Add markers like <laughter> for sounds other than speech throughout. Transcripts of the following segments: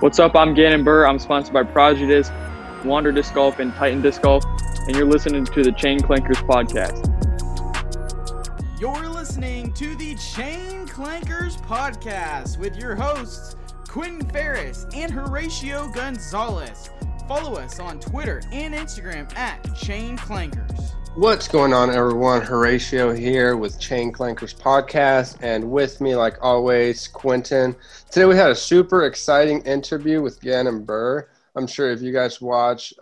What's up? I'm Gannon Buhr. I'm sponsored by Prodigy Disc, Wander Disc Golf, and Titan Disc Golf, and you're listening to the Chain Clankers podcast. You're listening to the Chain Clankers podcast with your hosts, Quentin Ferris and Horatio Gonzalez. Follow us on Twitter and Instagram at Chain Clankers. What's going on, everyone? Horatio here with Chain Clankers Podcast, and with me, like always, Quentin. Today we had a super exciting interview with Gannon Buhr. I'm sure if you guys watch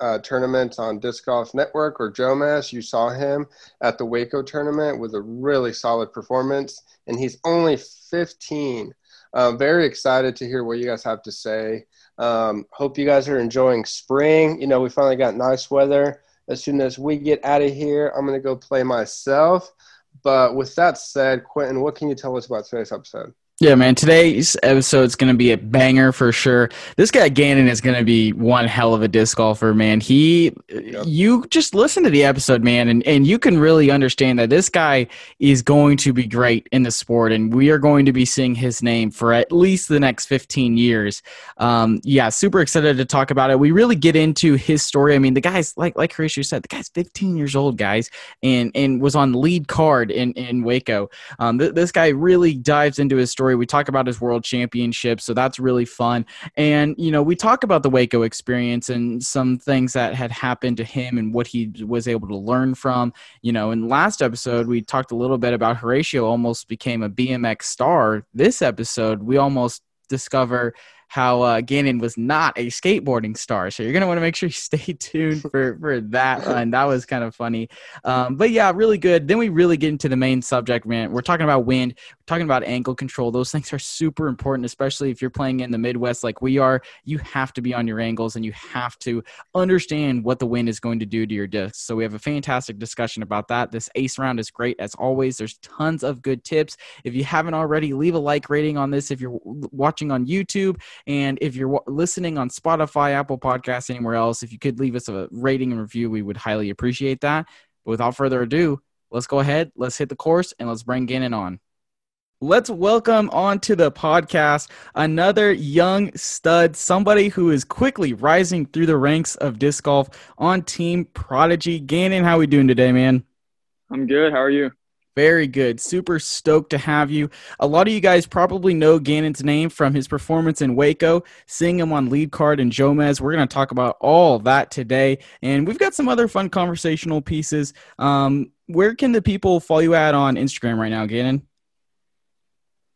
uh, tournaments on Disc Golf Network or Jomez, you saw him at the Waco tournament with a really solid performance, and he's only 15. Uh, very excited to hear what you guys have to say. Um, hope you guys are enjoying spring. You know, we finally got nice weather as soon as we get out of here, I'm going to go play myself. But with that said, Quentin, what can you tell us about today's episode? Yeah, man. Today's episode is going to be a banger for sure. This guy Gannon is going to be one hell of a disc golfer, man. He, yep. you just listen to the episode, man, and, and you can really understand that this guy is going to be great in the sport, and we are going to be seeing his name for at least the next 15 years. Um, yeah, super excited to talk about it. We really get into his story. I mean, the guy's like like Horatio said, the guy's 15 years old, guys, and and was on lead card in in Waco. Um, th- this guy really dives into his story story. We talk about his world championship, so that's really fun. And you know, we talk about the Waco experience and some things that had happened to him and what he was able to learn from. You know, in last episode we talked a little bit about Horatio almost became a BMX star. This episode we almost discover how uh, Gannon was not a skateboarding star. So you're going to want to make sure you <laughs> stay tuned for, for that <laughs> one. That was kind of funny. Um, but yeah, really good. Then we really get into the main subject, man. We're talking about wind, we're talking about angle control. Those things are super important, especially if you're playing in the Midwest like we are. You have to be on your angles and you have to understand what the wind is going to do to your discs. So we have a fantastic discussion about that. This ace round is great as always. There's tons of good tips. If you haven't already, leave a like rating on this. If you're watching on YouTube, and if you're listening on Spotify, Apple Podcasts, anywhere else, if you could leave us a rating and review, we would highly appreciate that. But without further ado, let's go ahead, let's hit the course, and let's bring Gannon on. Let's welcome onto the podcast another young stud, somebody who is quickly rising through the ranks of disc golf on Team Prodigy. Gannon, how we doing today, man? I'm good. How are you? Very good. Super stoked to have you. A lot of you guys probably know Gannon's name from his performance in Waco, seeing him on lead card in Jomez. We're going to talk about all that today. And we've got some other fun conversational pieces. Um, where can the people follow you at on Instagram right now, Gannon?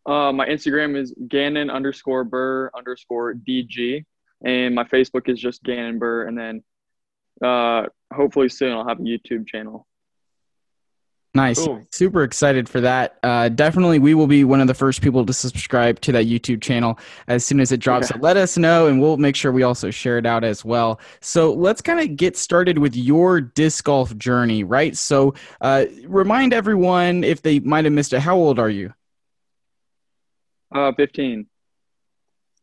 Uh, my Instagram is Gannon underscore Buhr underscore DG. And my Facebook is just Gannon Buhr. And then uh, hopefully soon I'll have a YouTube channel. Nice. Cool. Super excited for that. Uh, definitely, we will be one of the first people to subscribe to that YouTube channel as soon as it drops. Yeah. So let us know, and we'll make sure we also share it out as well. So let's kind of get started with your disc golf journey, right? So uh, remind everyone if they might have missed it. How old are you? Uh, 15.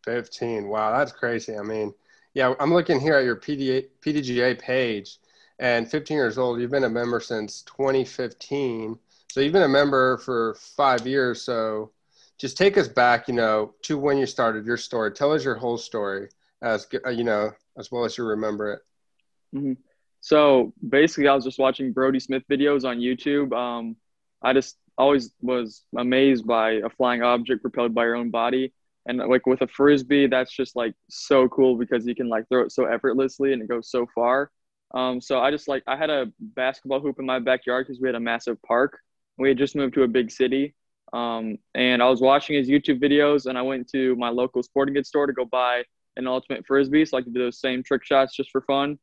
15. Wow, that's crazy. I mean, yeah, I'm looking here at your PDA, PDGA page and 15 years old. You've been a member since 2015. So you've been a member for five years. So just take us back, you know, to when you started your story. Tell us your whole story as, uh, you know, as well as you remember it. Mm-hmm. So basically, I was just watching Brodie Smith videos on YouTube. Um, I just always was amazed by a flying object propelled by your own body. And like with a frisbee, that's just like so cool because you can like throw it so effortlessly and it goes so far. Um, so I just like I had a basketball hoop in my backyard because we had a massive park. We had just moved to a big city, um, and I was watching his YouTube videos, and I went to my local sporting goods store to go buy an ultimate frisbee, so I could do those same trick shots just for fun.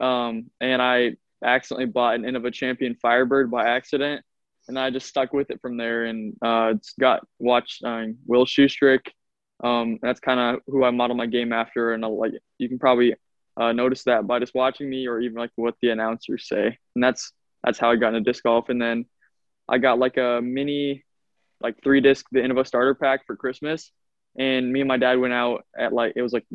Um, and I accidentally bought an Innova Champion Firebird by accident, and I just stuck with it from there, and uh, got watched uh, Will Schusterick. Um, that's kind of who I model my game after, and I'll, like you can probably uh, notice that by just watching me or even like what the announcers say. And that's that's how I got into disc golf. And then I got like a mini, like three disc the Innova starter pack for Christmas. And me and my dad went out at like it was like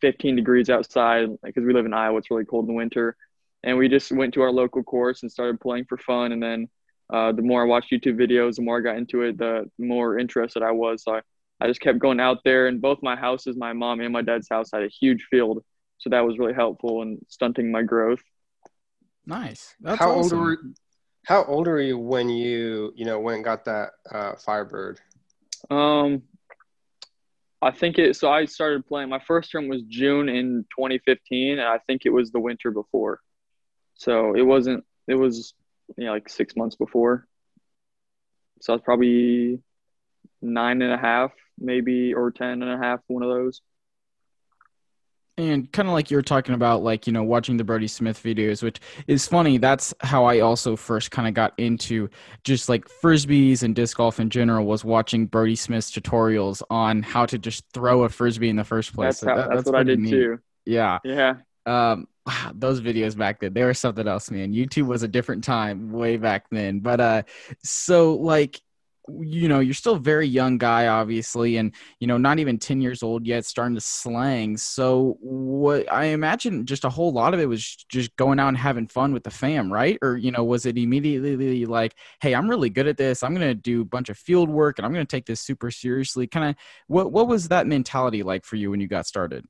15 degrees outside because we live in Iowa. It's really cold in the winter. And we just went to our local course and started playing for fun. And then uh, the more I watched YouTube videos, the more I got into it, the more interested I was. So I I just kept going out there, and both my houses, my mom and my dad's house, had a huge field, so that was really helpful in stunting my growth. Nice. That's how awesome. old were How old were you when you you know went and got that uh, Firebird? Um, I think it. So I started playing. My first term was June in 2015, and I think it was the winter before. So it wasn't. It was you know, like six months before. So I was probably nine and a half, maybe, or ten and a half. One of those. And kind of like you're talking about, like, you know, watching the Brodie Smith videos, which is funny. That's how I also first kind of got into just like frisbees and disc golf in general was watching Brodie Smith's tutorials on how to just throw a frisbee in the first place. That's So how, that- that's, what I did neat. too. Yeah. Yeah. Um, <sighs> those videos back then, they were something else, man. YouTube was a different time way back then. But uh, so like, you know, you're still a very young guy, obviously, and you know, not even ten years old yet, starting to slang. So what I imagine, just a whole lot of it was just going out and having fun with the fam, right? Or you know, was it immediately like, hey, I'm really good at this. I'm gonna do a bunch of field work, and I'm gonna take this super seriously. Kind of, what what was that mentality like for you when you got started?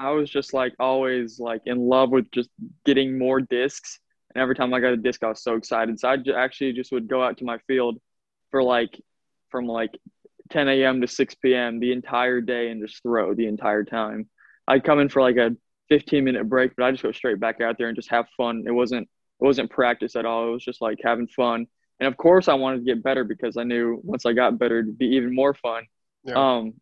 I was just like always like in love with just getting more discs. And every time I got a disc, I was so excited. So I actually just would go out to my field for like from like 10 a.m. to 6 p.m. the entire day and just throw the entire time. I'd come in for like a 15 minute break, but I just go straight back out there and just have fun. It wasn't it wasn't practice at all. It was just like having fun. And of course, I wanted to get better because I knew once I got better, it'd be even more fun. Yeah. Um,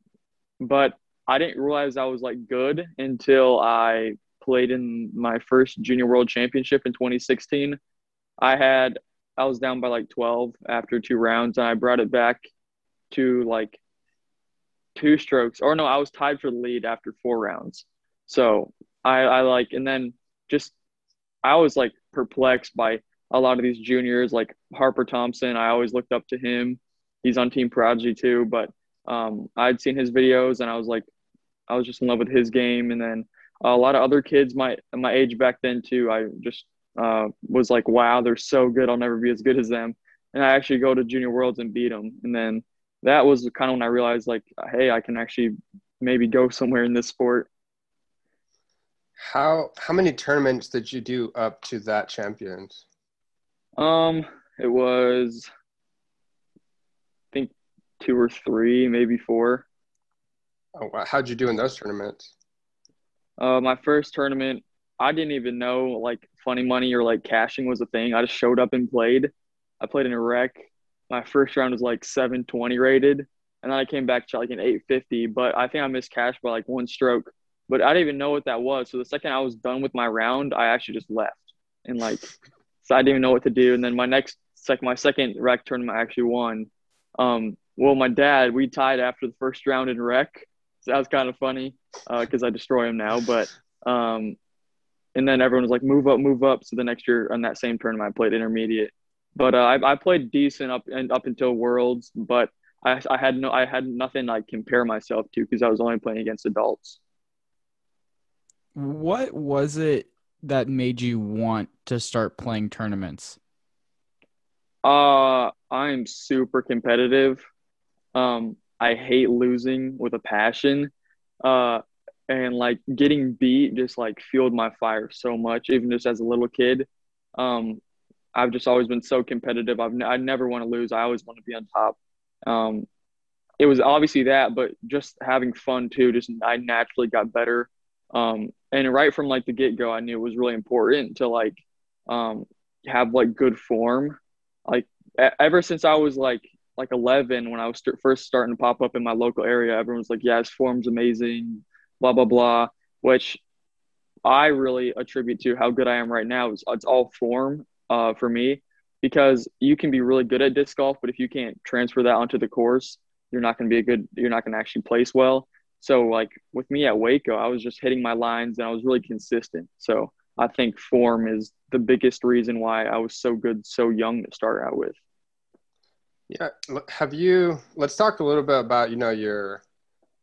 but I didn't realize I was like good until I played in my first junior world championship in 2016. I had I was down by like 12 after two rounds and I brought it back to like two strokes or no, I was tied for the lead after four rounds. So I, I like and then just I was like perplexed by a lot of these juniors like Harper Thompson. I always looked up to him. He's on Team Prodigy too, but um, I'd seen his videos and I was like, I was just in love with his game. And then a lot of other kids my my age back then too. I just uh, was like, wow, they're so good. I'll never be as good as them. And I actually go to Junior Worlds and beat them. And then that was kind of when I realized like, hey, I can actually maybe go somewhere in this sport. How how many tournaments did you do up to that champions? Um, it was, I think, two or three, maybe four. Oh, wow. how'd you do in those tournaments? Uh, my first tournament, I didn't even know like funny money or like cashing was a thing. I just showed up and played. I played in a rec. My first round was like 720 rated, and then I came back to like an 850. But I think I missed cash by like one stroke. But I didn't even know what that was. So the second I was done with my round, I actually just left and like, so I didn't even know what to do. And then my next, like my second rec tournament, I actually won. Um, well, my dad, we tied after the first round in rec. So that was kind of funny uh, because I destroy him now. But um, and then everyone was like, "Move up, move up." So the next year on that same tournament, I played intermediate. But uh, I, I played decent up and up until worlds. But I, I had no, I had nothing like compare myself to because I was only playing against adults. What was it that made you want to start playing tournaments? Uh, I'm super competitive. Um, I hate losing with a passion. Uh, and like getting beat just like fueled my fire so much, even just as a little kid. Um, I've just always been so competitive. I've n- I never want to lose. I always want to be on top. Um, it was obviously that, but just having fun too. Just I naturally got better. Um, and right from like the get go, I knew it was really important to like um, have like good form. Like ever since I was like like 11, when I was st- first starting to pop up in my local area, everyone was like, "Yeah, his form's amazing," blah blah blah. Which I really attribute to how good I am right now. It's, it's all form uh, for me because you can be really good at disc golf, but if you can't transfer that onto the course, you're not going to be a good. You're not going to actually place well. So like with me at Waco, I was just hitting my lines and I was really consistent. So I think form is the biggest reason why I was so good so young to start out with. Yeah, have you? Let's talk a little bit about you know your,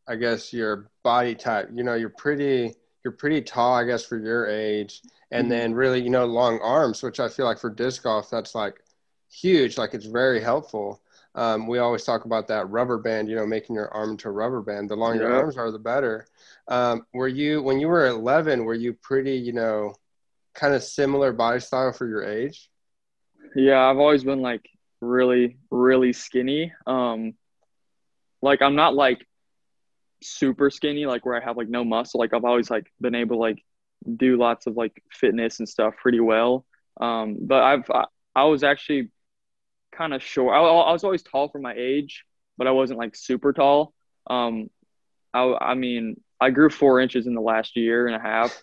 I guess your body type. You know, you're pretty you're pretty tall, I guess, for your age, and Mhm. then really you know long arms, which I feel like for disc golf that's like huge. Like it's very helpful. um, we always talk about that rubber band, you know, making your arm into a rubber band. The longer your arms are, the better. Um, were you, when you were 11, were you pretty, you know, kind of similar body style for your age? Yeah, I've always been like really, really skinny. Um, like I'm not like super skinny, like where I have like no muscle. Like I've always like been able to like do lots of like fitness and stuff pretty well. Um, but I've I, I was actually kind of short. I, I was always tall for my age, but I wasn't like super tall. Um, I I mean I grew four inches in the last year and a half.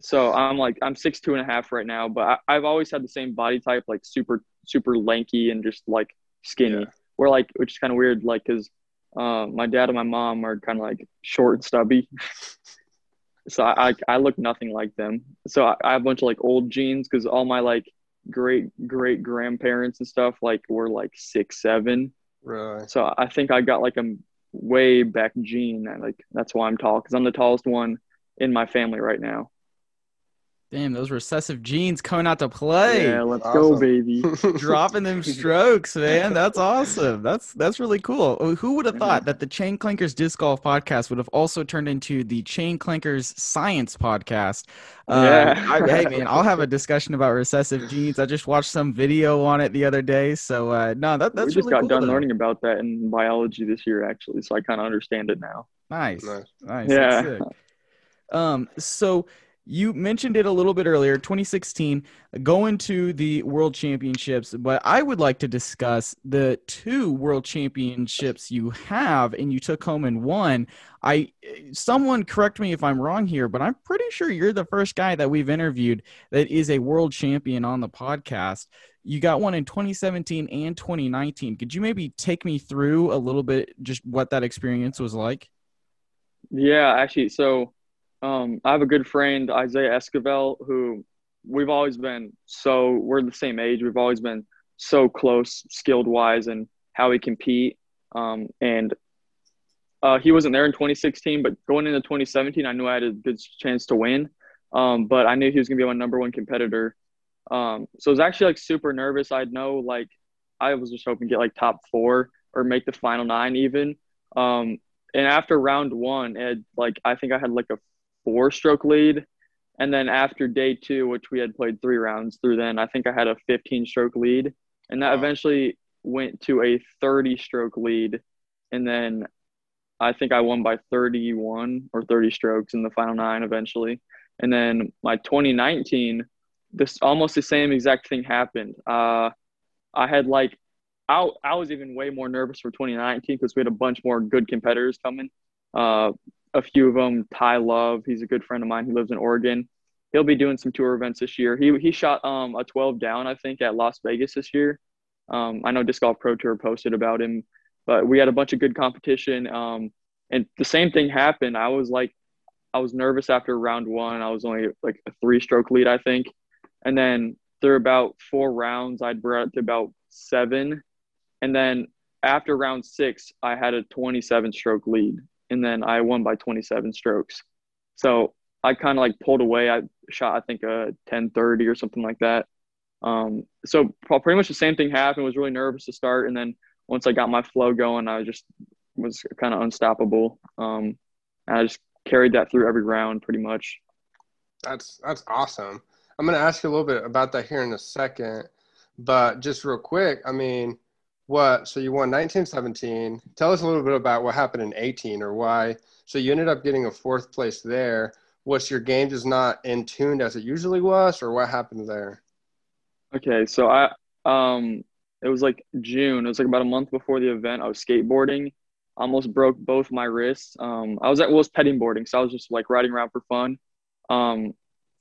So I'm like I'm six two and a half right now, but I, I've always had the same body type, like super super lanky and just like skinny. Yeah. We're like, which is kind of weird, like because uh, my dad and my mom are kind of like short and stubby. <laughs> so I, I I look nothing like them. So I, I have a bunch of like old genes because all my like great great grandparents and stuff like were like six seven. Right. So I think I got like a way back gene. and, Like that's why I'm tall because I'm the tallest one in my family right now. Damn, those recessive genes coming out to play. Yeah, let's go, baby. <laughs> Dropping them <laughs> strokes, man. That's <laughs> awesome. That's that's really cool. Oh, Who would have thought that the Chain Clankers Disc Golf podcast would have also turned into the Chain Clankers Science podcast? Uh, Yeah. I, hey, man, I'll have a discussion about recessive genes. I just watched some video on it the other day. So, uh, no, that, that's we just really got cool, done though. learning about that in biology this year, actually, so I kind of understand it now. Nice. Nice. Nice. Yeah. That's sick. Um, so you mentioned it a little bit earlier, 2016, going to the World Championships, but I would like to discuss the two World Championships you have and you took home and won. I someone correct me if I'm wrong here, but I'm pretty sure you're the first guy that we've interviewed that is a world champion on the podcast. You got one in 2017 and 2019. Could you maybe take me through a little bit just what that experience was like? Yeah, actually, so um, I have a good friend, Isaiah Esquivel, who we've always been so we're the same age. We've always been so close, skilled wise, and how we compete. Um, and uh, he wasn't there in 2016, but going into 2017, I knew I had a good chance to win. Um, but I knew he was gonna be my number one competitor. Um, so I was actually like super nervous. I'd know like I was just hoping to get like top four or make the final nine even. Um, and after round one, it like I think I had like a four stroke lead. And then after day two, which we had played three rounds through then, I think I had a 15 stroke lead. And that Wow. eventually went to a 30 stroke lead. And then I think I won by 31 or 30 strokes in the final nine eventually. And then my 2019, this almost the same exact thing happened. Uh, I had like, I, I was even way more nervous for 2019 because we had a bunch more good competitors coming. Uh, a few of them, Ty Love, he's a good friend of mine He lives in Oregon. He'll be doing some tour events this year. He he shot um a 12 down, I think, at Las Vegas this year. Um, I know Disc Golf Pro Tour posted about him, but we had a bunch of good competition. Um, and the same thing happened. I was like, I was nervous after round one. I was only like a three stroke lead, I think. And then through about four rounds, I'd brought it to about seven. And then after round six, I had a 27 stroke lead. And then I won by 27 strokes. So I kind of like pulled away. I shot, I think, a 1030 or something like that. Um, so pretty much the same thing happened. Was really nervous to start. And then once I got my flow going, I just was kind of unstoppable. Um, and I just carried that through every round pretty much. That's that's awesome. I'm going to ask you a little bit about that here in a second, but just real quick, I mean, what? So you won 1917. Tell us a little bit about what happened in 18 or why. So you ended up getting a fourth place there. Was your game just not in tuned as it usually was, or what happened there? Okay, so I um it was like June. It was like about a month before the event. I was skateboarding, almost broke both my wrists. Um, I was at Will's petting boarding, so I was just like riding around for fun. Um,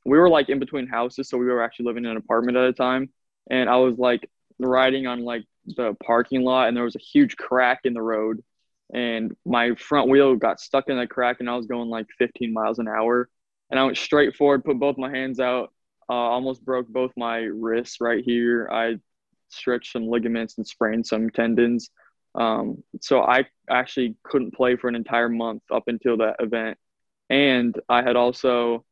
we were like in between houses, so we were actually living in an apartment at a time, and I was like riding on like the parking lot, and there was a huge crack in the road, and my front wheel got stuck in the crack, and I was going like 15 miles an hour, and I went straight forward, put both my hands out, uh, almost broke both my wrists right here. I stretched some ligaments and sprained some tendons. Um, so I actually couldn't play for an entire month up until that event. And I had also,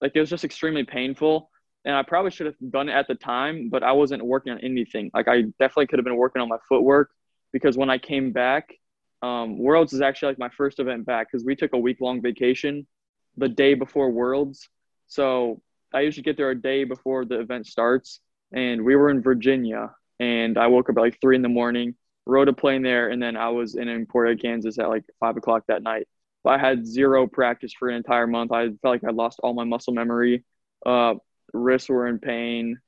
like, it was just extremely painful. And I probably should have done it at the time, but I wasn't working on anything. Like, I definitely could have been working on my footwork because when I came back, um, Worlds is actually like my first event back because we took a week long vacation the day before Worlds. So I usually get there a day before the event starts, and we were in Virginia, and I woke up at like three in the morning, rode a plane there, and then I was in Emporia, Kansas at like five o'clock that night. I had zero practice for an entire month. I felt like I lost all my muscle memory. Uh, wrists were in pain,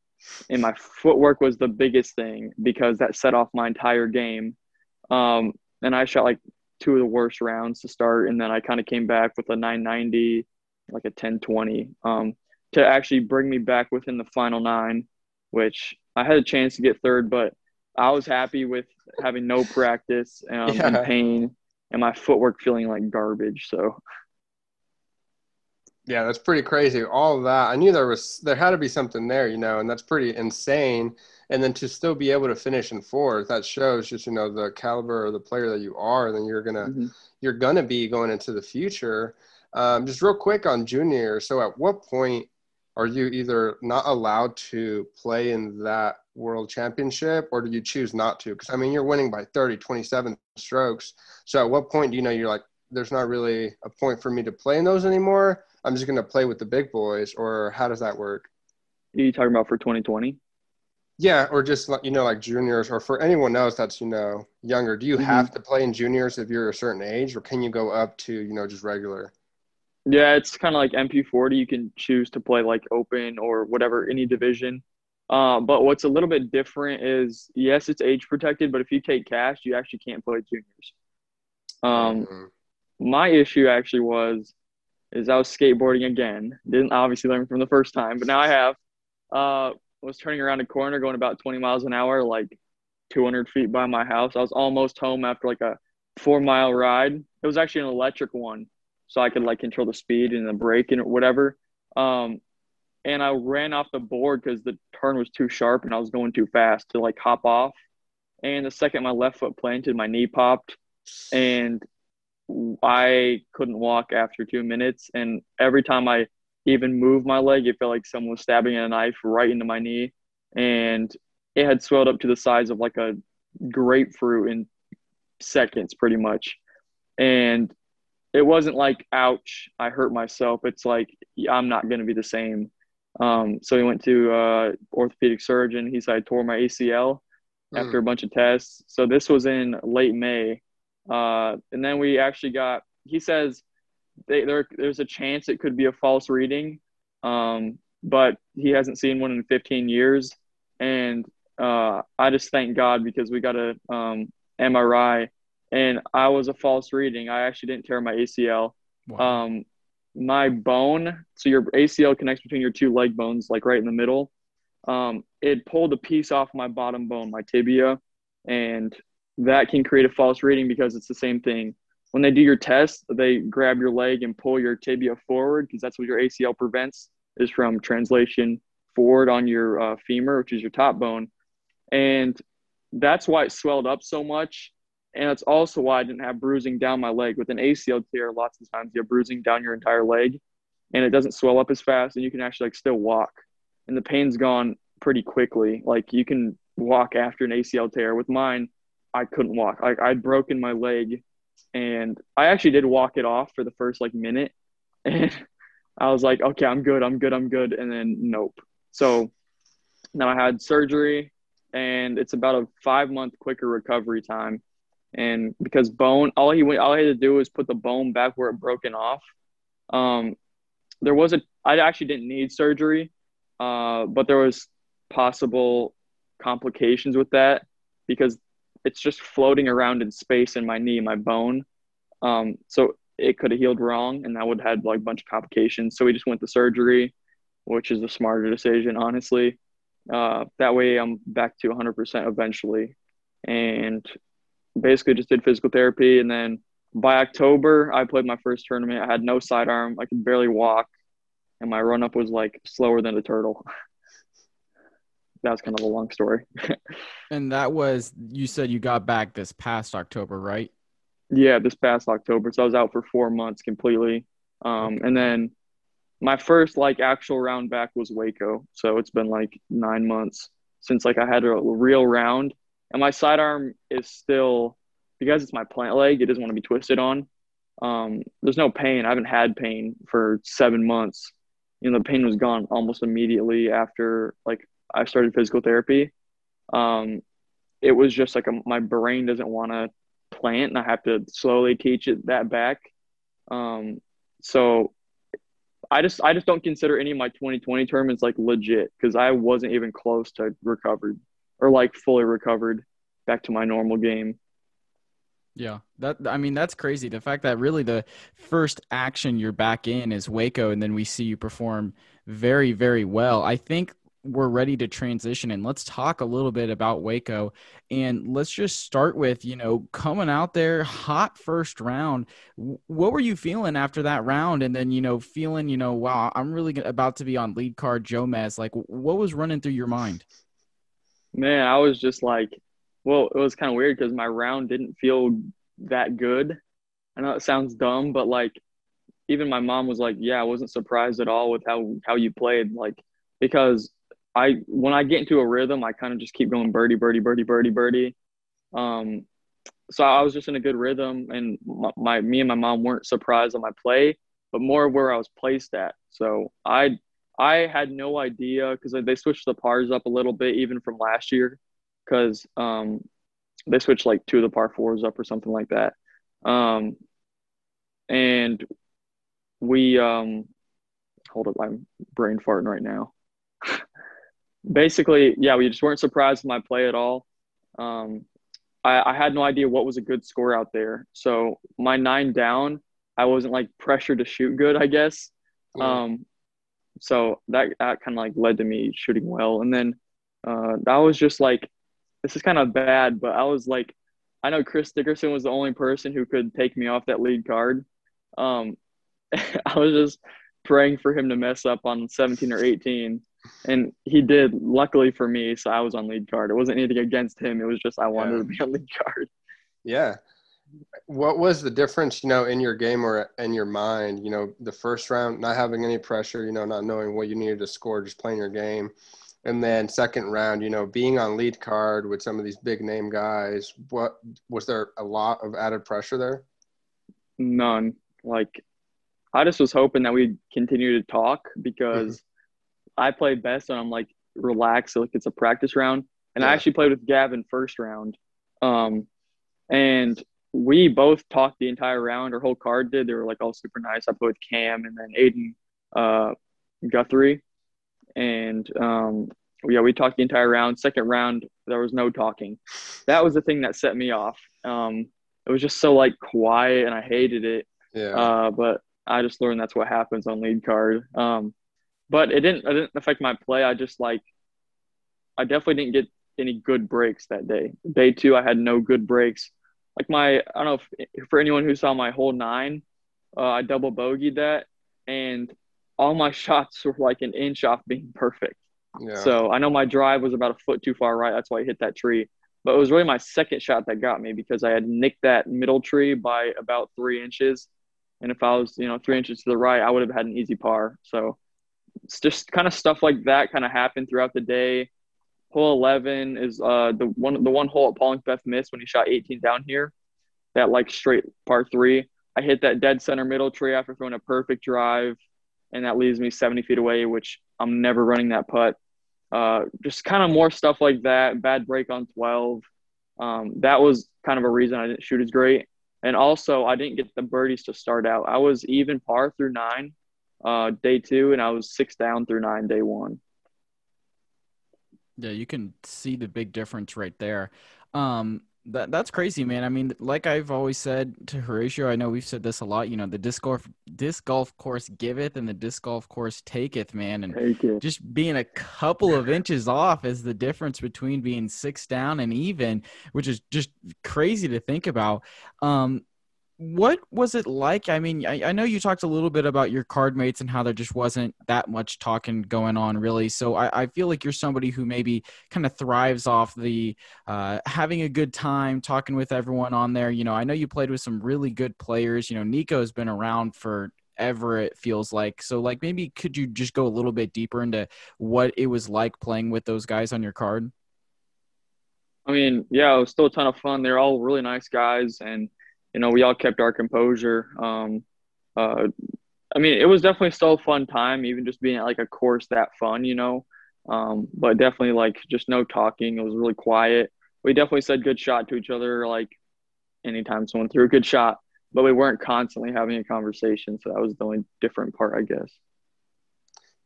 and my footwork was the biggest thing because that set off my entire game. Um, and I shot like two of the worst rounds to start, and then I kind of came back with a 990, like a 1020, um, to actually bring me back within the final nine, which I had a chance to get third, but I was happy with having no practice um, <laughs> yeah. and pain and my footwork feeling like garbage. So. Yeah, that's pretty crazy. All that, I knew there was there had to be something there, you know, and that's pretty insane. And then to still be able to finish in fourth, that shows just you know the caliber of the player that you are. Then you're gonna mm-hmm. you're gonna be going into the future. Um, just real quick on junior. So at what point are you either not allowed to play in that world championship or do you choose not to? Because I mean, you're winning by 30, 27 strokes. So at what point do you know you're like, there's not really a point for me to play in those anymore? I'm just going to play with the big boys, or how does that work? Are you talking about for 2020? Yeah, or just you know, like juniors, or for anyone else that's you know younger. Do you mm-hmm. have to play in juniors if you're a certain age, or can you go up to you know just regular? Yeah, it's kind of like MP40. You can choose to play like open or whatever, any division. Uh, but what's a little bit different is yes, it's age protected, but if you take cash, you actually can't play juniors. Um, mm-hmm. My issue actually was is I was skateboarding again. Didn't obviously learn from the first time, but now I have. Uh, was turning around a corner going about 20 miles an hour, like 200 feet by my house. I was almost home after like a four mile ride. It was actually an electric one so I could like control the speed and the brake and whatever. Um, and I ran off the board because the turn was too sharp and I was going too fast to like hop off. And the second my left foot planted, my knee popped, and I couldn't walk after two minutes. And every time I even moved my leg, it felt like someone was stabbing a knife right into my knee, and it had swelled up to the size of like a grapefruit in seconds, pretty much. And it wasn't like ouch i hurt myself it's like i'm not going to be the same um, so he went to uh, orthopedic surgeon he said i tore my acl mm. after a bunch of tests so this was in late may uh, and then we actually got he says they, there, there's a chance it could be a false reading um, but he hasn't seen one in 15 years and uh, i just thank god because we got a um, mri and I was a false reading. I actually didn't tear my ACL. Wow. Um, my bone, so your ACL connects between your two leg bones, like right in the middle. Um, it pulled a piece off my bottom bone, my tibia, and that can create a false reading because it's the same thing. When they do your test, they grab your leg and pull your tibia forward because that's what your ACL prevents is from translation forward on your uh, femur, which is your top bone, and that's why it swelled up so much and it's also why I didn't have bruising down my leg. With an ACL tear, lots of times you have bruising down your entire leg, and it doesn't swell up as fast, and you can actually like still walk, and the pain's gone pretty quickly. Like you can walk after an ACL tear. With mine, I couldn't walk. Like I'd broken my leg, and I actually did walk it off for the first like minute, <laughs> and I was like, okay, I'm good, I'm good, I'm good, and then nope. So now I had surgery, and it's about a five month quicker recovery time and because bone, all he went, all I had to do was put the bone back where it broken off. Um, there was a, I actually didn't need surgery, uh, but there was possible complications with that because it's just floating around in space in my knee, my bone. Um, so it could have healed wrong, and that would have had like a bunch of complications. So we just went to surgery, which is a smarter decision, honestly. Uh, that way, I'm back to 100% eventually, and basically just did physical therapy. And then by October, I played my first tournament. I had no sidearm. I could barely walk. And my run up was like slower than a turtle. <laughs> That's kind of a long story. <laughs> and that was, you said you got back this past October, right? Yeah, this past October. So I was out for four months completely. Um, and then my first like actual round back was Waco. So it's been like nine months since like I had a real round and my sidearm is still because it's my plant leg. It doesn't want to be twisted on. Um, there's no pain. I haven't had pain for seven months. You know, the pain was gone almost immediately after like I started physical therapy. Um, it was just like a, my brain doesn't want to plant, and I have to slowly teach it that back. Um, so I just I just don't consider any of my 2020 tournaments like legit because I wasn't even close to recovered or like fully recovered back to my normal game. Yeah, that I mean that's crazy. The fact that really the first action you're back in is Waco, and then we see you perform very, very well. I think we're ready to transition and let's talk a little bit about Waco. And let's just start with you know coming out there hot first round. What were you feeling after that round? And then you know feeling you know wow I'm really about to be on lead card Jomez like what was running through your mind? Man I was just like well it was kind of weird because my round didn't feel that good. I know it sounds dumb but like even my mom was like yeah I wasn't surprised at all with how how you played like because I when I get into a rhythm, I kind of just keep going birdie, birdie, birdie, birdie, birdie. Um, so I was just in a good rhythm, and my, my me and my mom weren't surprised on my play, but more where I was placed at. So I I had no idea because they switched the pars up a little bit even from last year, because um, they switched like two of the par fours up or something like that. Um, and we um, hold up, I'm brain farting right now basically, yeah, we just weren't surprised with my play at all. Um, I, I, had no idea what was a good score out there. So my nine down, I wasn't like pressured to shoot good, I guess. Um, so that, that kind of like led to me shooting well. And then uh, that was just like, this is kind of bad, but I was like, I know Chris Dickerson was the only person who could take me off that lead card. Um, <laughs> I was just praying for him to mess up on 17 or 18 and he did. Luckily for me, so I was on lead card. It wasn't anything against him. It was just I wanted yeah. to be on lead card. Yeah. What was the difference, you know, in your game or in your mind? You know, the first round, not having any pressure, you know, not knowing what you needed to score, just playing your game. And then second round, you know, being on lead card with some of these big name guys, what was there a lot of added pressure there? None. Like I just was hoping that we'd continue to talk because mm-hmm. I play best and I'm like relaxed, like it's a practice round. And yeah. I actually played with Gavin first round. Um, and we both talked the entire round. Our whole card did. They were like all super nice. I played with Cam and then Aiden uh, Guthrie. And um, yeah, we talked the entire round. Second round, there was no talking. That was the thing that set me off. Um, it was just so like quiet and I hated it. Yeah. Uh, but I just learned that's what happens on lead card. Um, but it didn't it didn't affect my play. I just like I definitely didn't get any good breaks that day. Day two, I had no good breaks. Like my I don't know if for anyone who saw my hole nine, uh, I double bogeyed that, and all my <laughs> shots were like an inch off being perfect. Yeah. So I know my drive was about a foot too far right. That's why I hit that tree. But it was really my second shot that got me because I had nicked that middle tree by about three inches. And if I was, you know, three inches to the right, I would have had an easy par. So just kind of stuff like that kind of happened throughout the day. Hole 11 is uh, the one the one hole at Paul McBeth missed when he shot 18 down here. That like straight par three. I hit that dead center middle tree after throwing a perfect drive, and that leaves me 70 feet away, which I'm never running that putt. Uh, just kind of more stuff like that. Bad break on 12. Um, that was kind of a reason I didn't shoot as great. And also, I didn't get the birdies to start out. I was even par through nine uh, day two, and I was six down through nine day one. Yeah, you can see the big difference right there. Um, that that's crazy, man. I mean, like I've always said to Horatio, I know we've said this a lot. You know, the disc golf disc golf course giveth, and the disc golf course taketh, man. And just being a couple of inches off is the difference between being six down and even, which is just crazy to think about. Um, what was it like? I mean, I, I, know you talked a little bit about your card mates and how there just wasn't that much talking going on, really. So I, I feel like you're somebody who maybe kind of thrives off the uh, having a good time, talking with everyone on there. You know, I know you played with some really good players. You know, Nikko's been around for ever it feels like so like maybe could you just go a little bit deeper into what it was like playing with those guys on your card I mean, yeah, it was still a ton of fun. They're all really nice guys, and you know, we all kept our composure. Um, uh, I mean, it was definitely still a fun time, even just being at like a course that fun, you know. Um, but definitely like just no talking. It was really quiet. We definitely said good shot to each other, like anytime someone threw a good shot, but we weren't constantly having a conversation. So that was the only different part, I guess.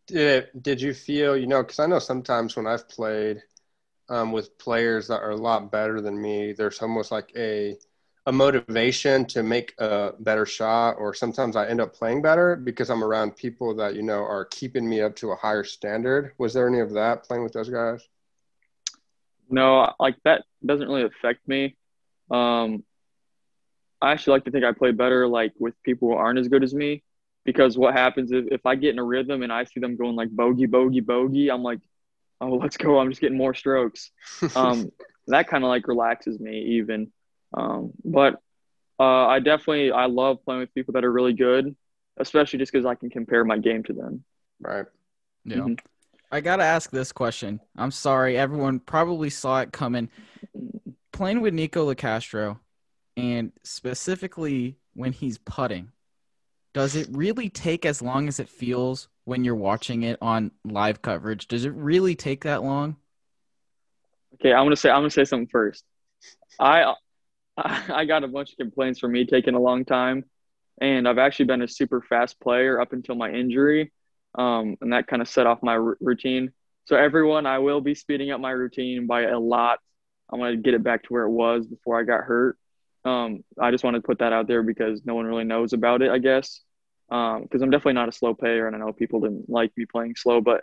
Did did you feel you know? Because I know sometimes when I've played um, with players that are a lot better than me, there's almost like a a motivation to make a better shot or sometimes i end up playing better because i'm around people that you know are keeping me up to a higher standard. Was there any of that playing with those guys? No like that doesn't really affect me. Um i actually like to think i play better like with people who aren't as good as me because what happens is if i get in a rhythm and i see them going like bogey bogey bogey i'm like oh let's go. I'm just getting more strokes. <laughs> Um that kind of like relaxes me even um, but uh, I definitely I love playing with people that are really good, especially just because I can compare my game to them. Right. Yeah. Mm-hmm. I gotta ask this question. I'm sorry, everyone probably saw it coming. Playing with Nikko Locastro, and specifically when he's putting, does it really take as long as it feels when you're watching it on live coverage? Does it really take that long? Okay, I'm gonna say I'm gonna say something first. I <laughs> I got a bunch of complaints for me taking a long time, and I've actually been a super fast player up until my injury, um, and that kind of set off my r- routine. So everyone, I will be speeding up my routine by a lot. I'm gonna get it back to where it was before I got hurt. Um, I just want to put that out there because no one really knows about it, I guess. Because um, I'm definitely not a slow player, and I know people didn't like me playing slow. But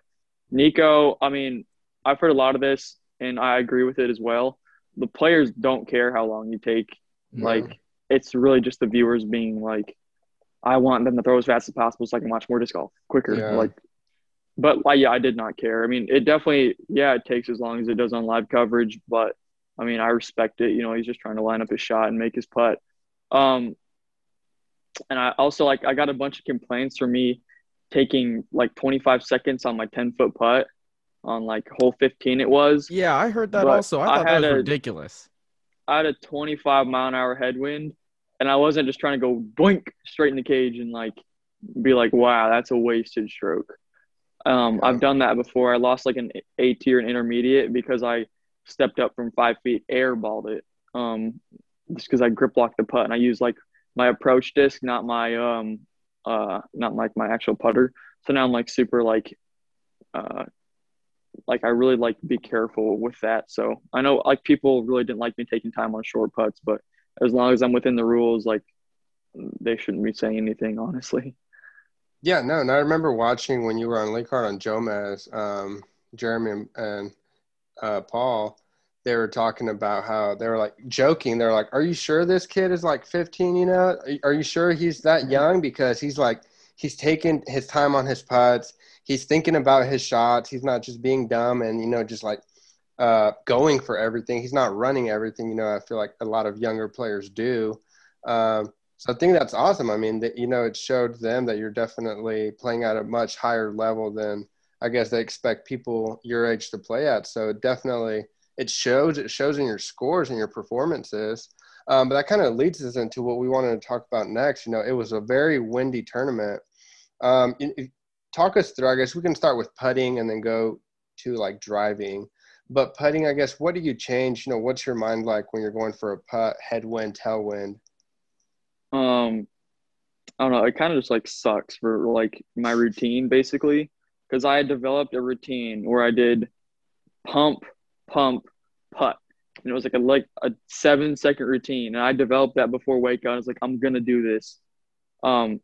Nikko, I mean, I've heard a lot of this, and I agree with it as well the players don't care how long you take. No. Like it's really just the viewers being like, I want them to throw as fast as possible so I can watch more disc golf quicker. Yeah. Like, but like, yeah, I did not care. I mean, it definitely, yeah, it takes as long as it does on live coverage, but I mean, I respect it. You know, he's just trying to line up his shot and make his putt. Um, and I also like, I got a bunch of complaints for me taking like 25 seconds on my 10 foot putt on like hole 15 it was. Yeah, I heard that but also. I thought I that was a, ridiculous. I had a 25 mile an hour headwind, and I wasn't just trying to go boink straight in the cage and like be like, wow, that's a wasted stroke. Um, yeah. I've done that before. I lost like an A tier and intermediate because I stepped up from five feet, airballed it. Um, just because I grip locked the putt and I used like my approach disc, not my um, uh, not like my actual putter. So now I'm like super like uh, like I really like to be careful with that. So I know like people really didn't like me taking time on short putts, but as long as I'm within the rules, like they shouldn't be saying anything, <laughs> honestly. Yeah, no, and I remember watching when you were on lead card on Jomez, um, Jeremy and uh, Paul. They were talking about how they were like joking. They're like, "Are you sure this kid is like 15? You know, are you sure he's that young? Because he's like, he's taking his time on his putts he's thinking about his shots. He's not just being dumb and you know just like uh, going for everything. He's not running everything. You know, I feel like a lot of younger players do. Um, so I think that's awesome. I mean, that, you know, it showed them that you're definitely playing at a much higher level than I guess they expect people your age to play at. So definitely, it shows. It shows in your scores and your performances. Um, but that kind of leads us into what we wanted to talk about next. You know, it was a very windy tournament. Um, talk us through. I guess we can start with putting and then go to like driving. But putting, I guess, what do you change? You know, what's your mind like when you're going for a putt, headwind, tailwind? Um, I don't know. It kind of just like sucks for like my routine basically because I had developed a routine where I did pump, pump, putt. And it was like a like a seven second routine, and I developed that before Waco. I was like, I'm gonna do this. Um,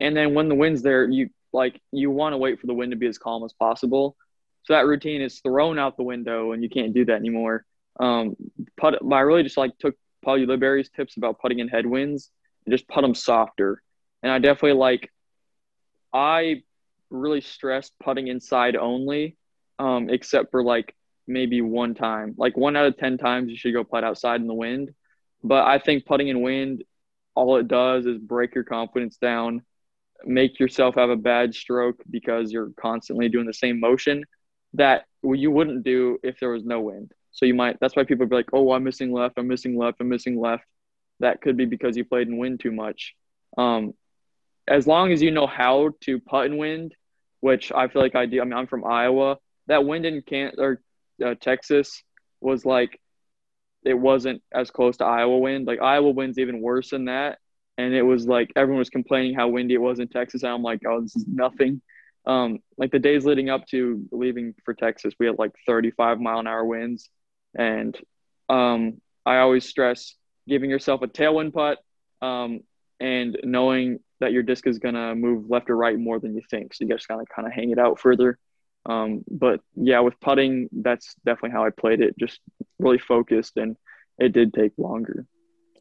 and then when the wind's there, you like you want to wait for the wind to be as calm as possible. So that routine is thrown out the window, and you can't do that anymore. Um, put, I really just like took Paul Ulibarri's tips about putting in headwinds and just put them softer. And I definitely like, I really stress putting inside only, um, except for like maybe one time. Like one out of 10 times, you should go putt outside in the wind. But I think putting in wind, all it does is break your confidence down make yourself have a bad stroke because you're constantly doing the same motion that you wouldn't do if there was no wind. So you might that's why people be like, oh, I'm missing left, I'm missing left, I'm missing left. That could be because you played in wind too much. Um, as long as you know how to putt in wind, which I feel like I do. I mean, I'm from Iowa. That wind in Can or uh, Texas was like it wasn't as close to Iowa wind. Like Iowa wind's even worse than that. And it was like everyone was complaining how windy it was in Texas. And I'm like, oh, this is nothing. Um, like the days leading up to leaving for Texas, we had like 35 mile an hour winds. And um, I always stress giving yourself a tailwind putt um, and knowing that your disc is going to move left or right more than you think. So you just got to kind of hang it out further. Um, but yeah, with putting, that's definitely how I played it. Just really focused, and it did take longer.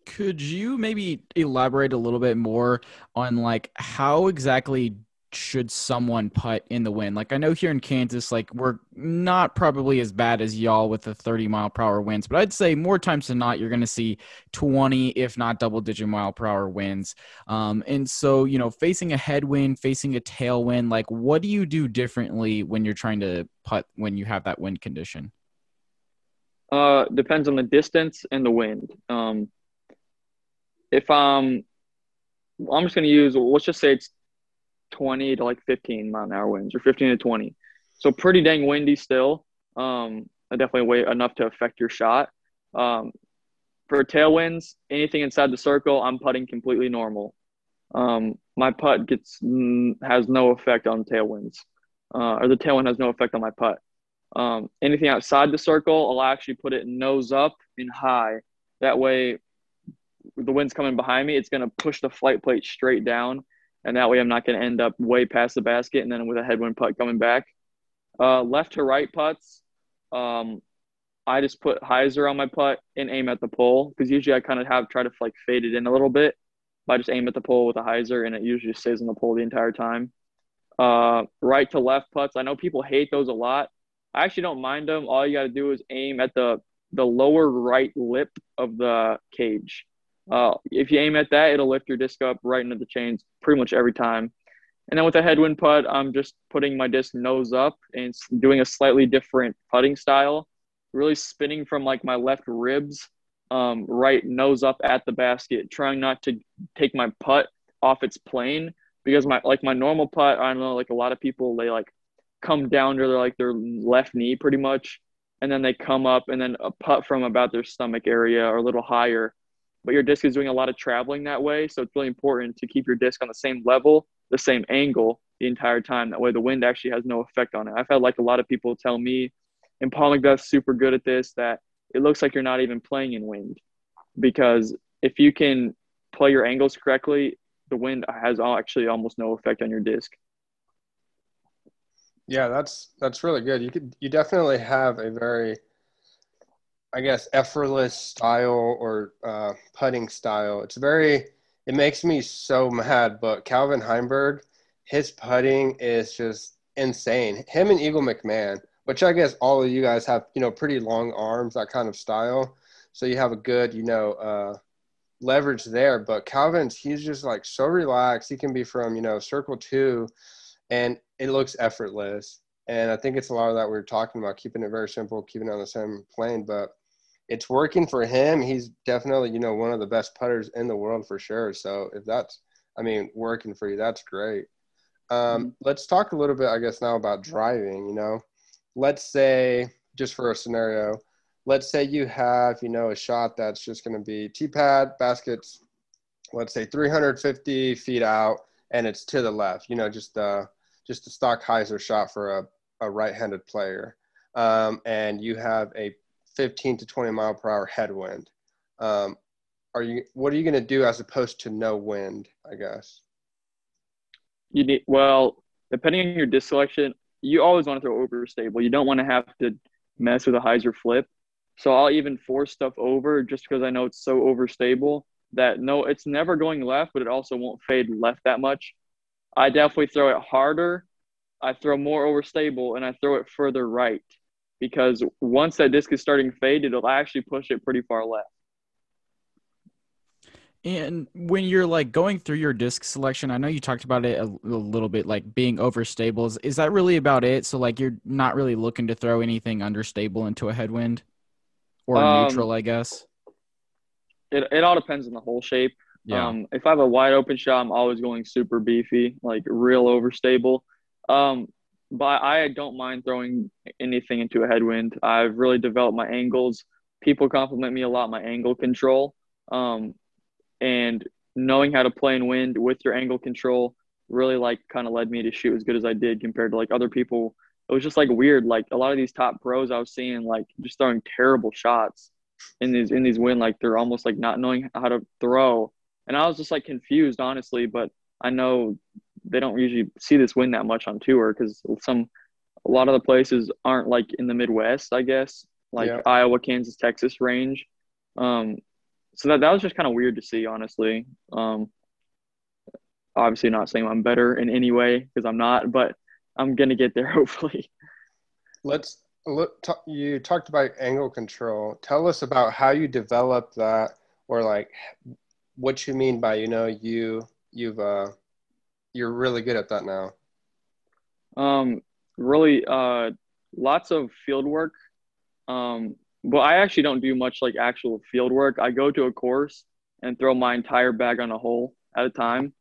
Could you maybe elaborate a little bit more on like how exactly should someone putt in the wind? Like I know here in Kansas, like we're not probably as bad as y'all with the 30 mile per hour winds, but I'd say more times than not, you're going to see 20, if not double digit mile per hour winds. Um, and so, you know, facing a headwind, facing a tailwind, like what do you do differently when you're trying to putt when you have that wind condition? Uh, depends on the distance and the wind. Um, if I'm, I'm just to use, let's just say it's 20 to like 15 mile an hour winds or 15 to 20. So pretty dang windy still. Um, definitely way enough to affect your shot. Um, for tailwinds, anything inside the circle, I'm putting completely normal. Um, my putt gets has no effect on tailwinds, uh, or the tailwind has no effect on my putt. Um, anything outside the circle, I'll actually put it nose up and high. That way, the wind's coming behind me, it's going to push the flight plate straight down and that way I'm not going to end up way past the basket and then with a headwind putt coming back. Uh, left to right putts, um, I just put hyzer on my putt and aim at the pole because usually I kind of have try to like fade it in a little bit. But I just aim at the pole with a hyzer and it usually stays on the pole the entire time. Uh, right to left putts, I know people hate those a lot. I actually don't mind them. All you got to do is aim at the the lower right lip of the cage. Uh, if you aim at that, it'll lift your disc up right into the chains pretty much every time. And then with a headwind putt, I'm just putting my disc nose up and doing a slightly different putting style, really spinning from like my left ribs, um, right nose up at the basket, trying not to take my putt off its plane because my like my normal putt, I don't know, like a lot of people they like come down to their like their left knee pretty much, and then they come up and then a putt from about their stomach area or a little higher but your disc is doing a lot of traveling that way. So it's really important to keep your disc on the same level, the same angle the entire time. That way the wind actually has no effect on it. I've had like a lot of people tell me, and Paul McBeth's super good at this, that it looks like you're not even playing in wind. Because if you can play your angles correctly, the wind has actually almost no effect on your disc. Yeah, that's that's really good. You could you definitely have a very I guess, effortless style or uh, putting style. It's very, it makes me so mad. But Calvin Heimburg, his putting is just insane. Him and Eagle McMahon, which I guess all of you guys have, you know, pretty long arms, that kind of style. So you have a good, you know, uh, leverage there. But Calvin's, he's just like so relaxed. He can be from, you know, circle two, and it looks effortless. And I think it's a lot of that we are talking about, keeping it very simple, keeping it on the same plane. But it's working for him. He's definitely, you know, one of the best putters in the world for sure. So if that's, I mean, working for you, that's great. Um, mm-hmm. Let's talk a little bit, I guess, now about driving. You know, let's say, just for a scenario, let's say you have, you know, a shot that's just going to be T pad, baskets, let's say 350 feet out, and it's to the left. You know, just uh, just a stock hyzer shot for a, a right-handed player. Um, and you have a 15 to 20 mile per hour headwind. Um, are you what are you going to do as opposed to no wind? I guess. You need well, depending on your disc selection, you always want to throw over stable. You don't want to have to mess with a hyzer flip. So I'll even force stuff over just because I know it's so overstable that no, it's never going left, but it also won't fade left that much. I definitely throw it harder. I throw more overstable and I throw it further right because once that disc is starting to fade, it'll actually push it pretty far left. And when you're like going through your disc selection, I know you talked about it a, a, little bit, like being overstable. Is, is that really about it? So like you're not really looking to throw anything understable into a headwind? or Um, neutral, I guess. It it all depends on the whole shape. Yeah. Um, if I have a wide open shot, I'm always going super beefy, like real overstable. Um, but I don't mind throwing anything into a headwind. I've really developed my angles. People compliment me a lot my angle control. Um, and knowing how to play in wind with your angle control really like kind of led me to shoot as good as I did compared to like other people. It was just like weird. Like a lot of these top pros I was seeing like just throwing terrible shots in these in these wind, like they're almost like not knowing how to throw. And I was just like confused, honestly. But I know they don't usually see this wind that much on tour because some a lot of the places aren't like in the Midwest, I guess, like Yeah. Iowa, Kansas, Texas range. Um, so that that was just kind of weird to see, honestly. Um, obviously, not saying I'm better in any way because I'm not, but I'm gonna get there <laughs> hopefully. Let's look. T- you talked about angle control. Tell us about how you developed that, or like what you mean by you know you you've uh you're really good at that now. Um, really, uh, lots of field work. Um, but I actually don't do much like actual field work. I go to a course and throw my entire bag on a hole at a time.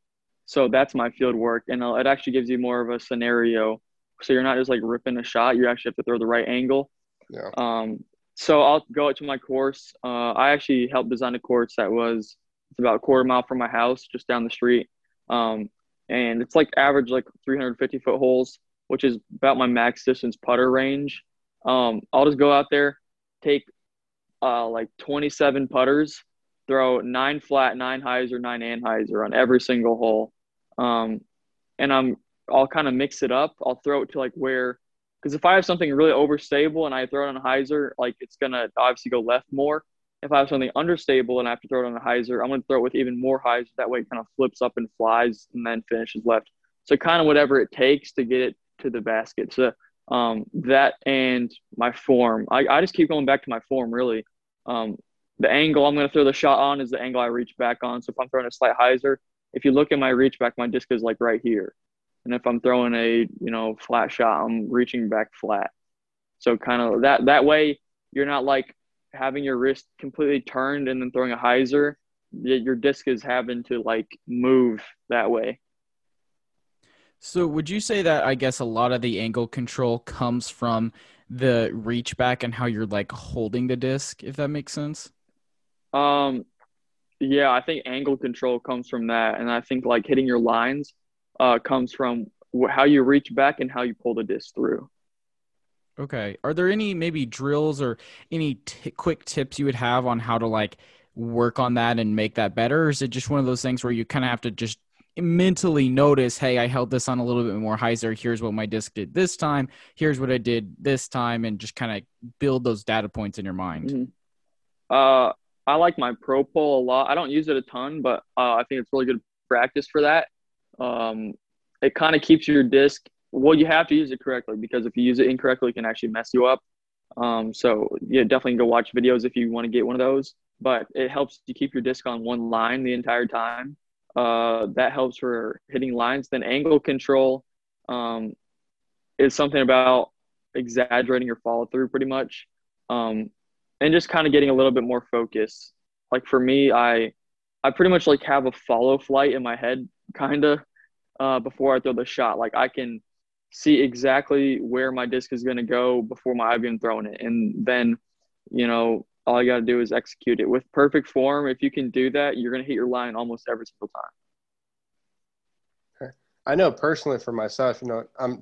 So that's my field work, and uh, it actually gives you more of a scenario. So you're not just like ripping a shot. You actually have to throw the right angle. Yeah. Um, so I'll go out to my course. Uh, I actually helped design a course that was it's about a quarter mile from my house, just down the street. Um, and it's like average like 350 foot holes, which is about my max distance putter range. Um, I'll just go out there, take uh, like 27 putters, throw nine flat, nine hyzer, nine anhyzer on every single hole. Um, and I'm I'll kind of mix it up. I'll throw it to like where because if I have something really overstable and I throw it on a hyzer, like it's gonna obviously go left more. If I have something understable and I have to throw it on a hyzer, I'm gonna throw it with even more hyzer. That way, it kind of flips up and flies and then finishes left. So kind of whatever it takes to get it to the basket. So um, that and my form. I, I just keep going back to my form really. Um, the angle I'm gonna throw the shot on is the angle I reach back on. So if I'm throwing a slight hyzer, if you look at my reach back, my disc is like right here. And if I'm throwing a you know flat shot, I'm reaching back flat. So kind of that that way you're not like having your wrist completely turned and then throwing a hyzer. Your disc is having to like move that way. So would you say that I guess a lot of the angle control comes from the reach back and how you're like holding the disc, if that makes sense? Um, yeah, I think angle control comes from that, and I think like hitting your lines uh, comes from how you reach back and how you pull the disc through. Okay. Are there any maybe drills or any t- quick tips you would have on how to like work on that and make that better? Or is it just one of those things where you kind of have to just mentally notice, hey, I held this on a little bit more hyzer. Here's what my disc did this time. Here's what I did this time, and just kind of build those data points in your mind. Mhm. Uh, I like my pro pull a lot. I don't use it a ton, but uh, I think it's really good practice for that. Um, it kind of keeps your disc. Well, you have to use it correctly because if you use it incorrectly, it can actually mess you up. Um, so yeah, definitely go watch videos if you want to get one of those. But it helps you keep your disc on one line the entire time. Uh, that helps for hitting lines. Then angle control um, is something about exaggerating your follow through pretty much. Um, and just kind of getting a little bit more focus. Like for me, I I pretty much like have a follow flight in my head kind of uh, before I throw the shot. Like I can see exactly where my disc is going to go before my I've even thrown it, and then you know all I got to do is execute it with perfect form. If you can do that, you're going to hit your line almost every single time. I know personally for myself, you know, I'm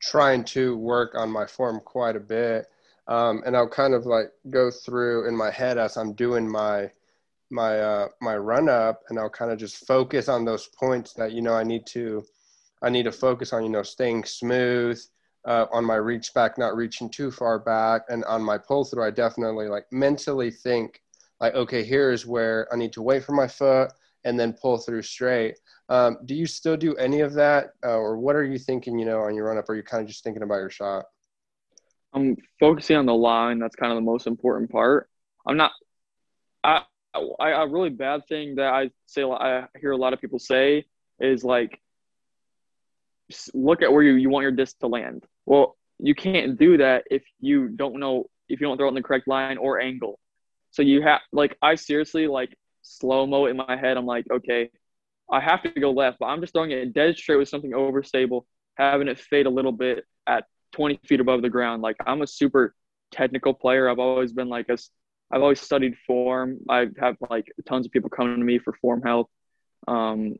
trying to work on my form quite a bit. Um, and I'll kind of like go through in my head as I'm doing my my uh, my run up, and I'll kind of just focus on those points that you know I need to I need to focus on. You know, staying smooth uh, on my reach back, not reaching too far back, and on my pull through, I definitely like mentally think like, okay, here is where I need to wait for my foot and then pull through straight. Um, do you still do any of that, uh, or what are you thinking? You know, on your run up, or you kind of just thinking about your shot? I'm focusing on the line. That's kind of the most important part. I'm not. I, I a really bad thing that I say I hear a lot of people say is like, look at where you, you want your disc to land. Well, you can't do that if you don't know if you don't throw it in the correct line or angle. So you have like I seriously like slow mo in my head. I'm like, okay, I have to go left, but I'm just throwing it dead straight with something overstable, having it fade a little bit at 20 feet above the ground. Like I'm a super technical player. I've always been like a, I've always studied form. I have like tons of people coming to me for form help. Um,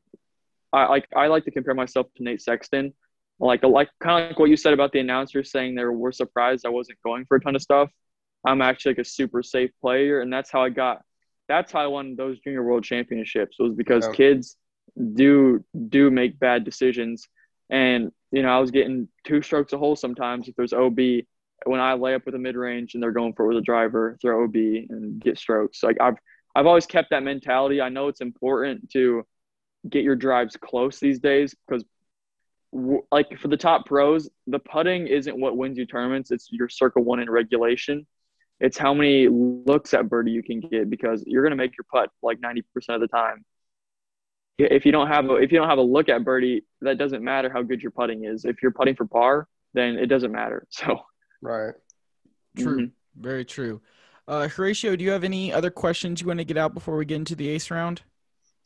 I like I like to compare myself to Nate Sexton. Like like kind of like what you said about the announcers saying they were surprised I wasn't going for a ton of stuff. I'm actually like a super safe player, and that's how I got. That's how I won those junior world championships was because yeah. kids do do make bad decisions, and you know I was getting two strokes a hole sometimes if there's OB. When I lay up with a mid range and they're going for it with a driver, throw OB and get strokes. Like I've I've always kept that mentality. I know it's important to get your drives close these days because like for the top pros, the putting isn't what wins you tournaments. It's your circle one in regulation. It's how many looks at birdie you can get because you're gonna make your putt like ninety percent of the time. If you don't have a if you don't have a look at birdie, that doesn't matter how good your putting is. If you're putting for par, then it doesn't matter. <laughs> So right, true, mm-hmm. very true. Uh, Horatio, do you have any other questions you want to get out before we get into the ace round?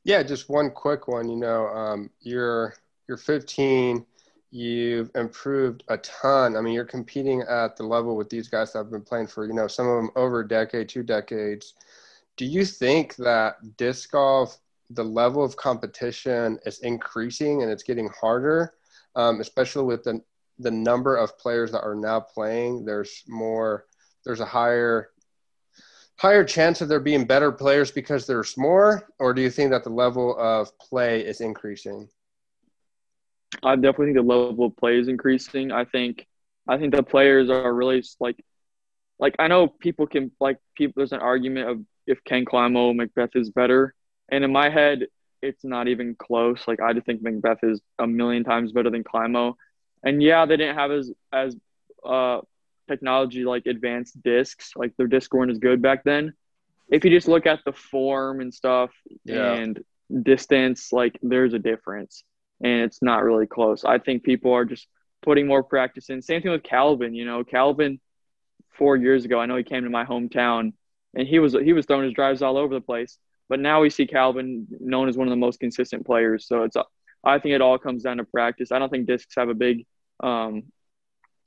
Yeah, just one quick one. You know, um, you're you're 15. You've improved a ton. I mean, you're competing at the level with these guys that have been playing for you know some of them over a decade, two decades. Do you think that disc golf, the level of competition is increasing and it's getting harder, um, especially with the the number of players that are now playing? There's more. There's a higher higher chance of there being better players because there's more, or do you think that the level of play is increasing? I definitely think the level of play is increasing. I think I think the players are really like like I know people can like people there's an argument of if Ken Climo McBeth is better. And in my head it's not even close. Like I just think McBeth is a million times better than Climo. And yeah, they didn't have as as uh technology like advanced discs. Like their disc weren't as good back then. If you just look at the form and stuff yeah. and distance, like there's a difference, and it's not really close. I think people are just putting more practice in. Same thing with Calvin. You know, Calvin four years ago, I know he came to my hometown, and he was he was throwing his drives all over the place. But now we see Calvin known as one of the most consistent players. So it's I think it all comes down to practice. I don't think discs have a big um,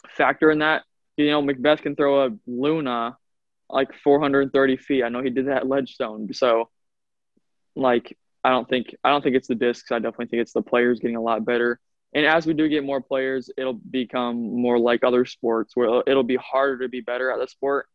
factor in that you know, McBeth can throw a Luna like 430 feet. I know he did that at Ledgestone. So, like, I don't think I don't think it's the discs. I definitely think it's the players getting a lot better. And as we do get more players, it'll become more like other sports where it'll be harder to be better at the sport.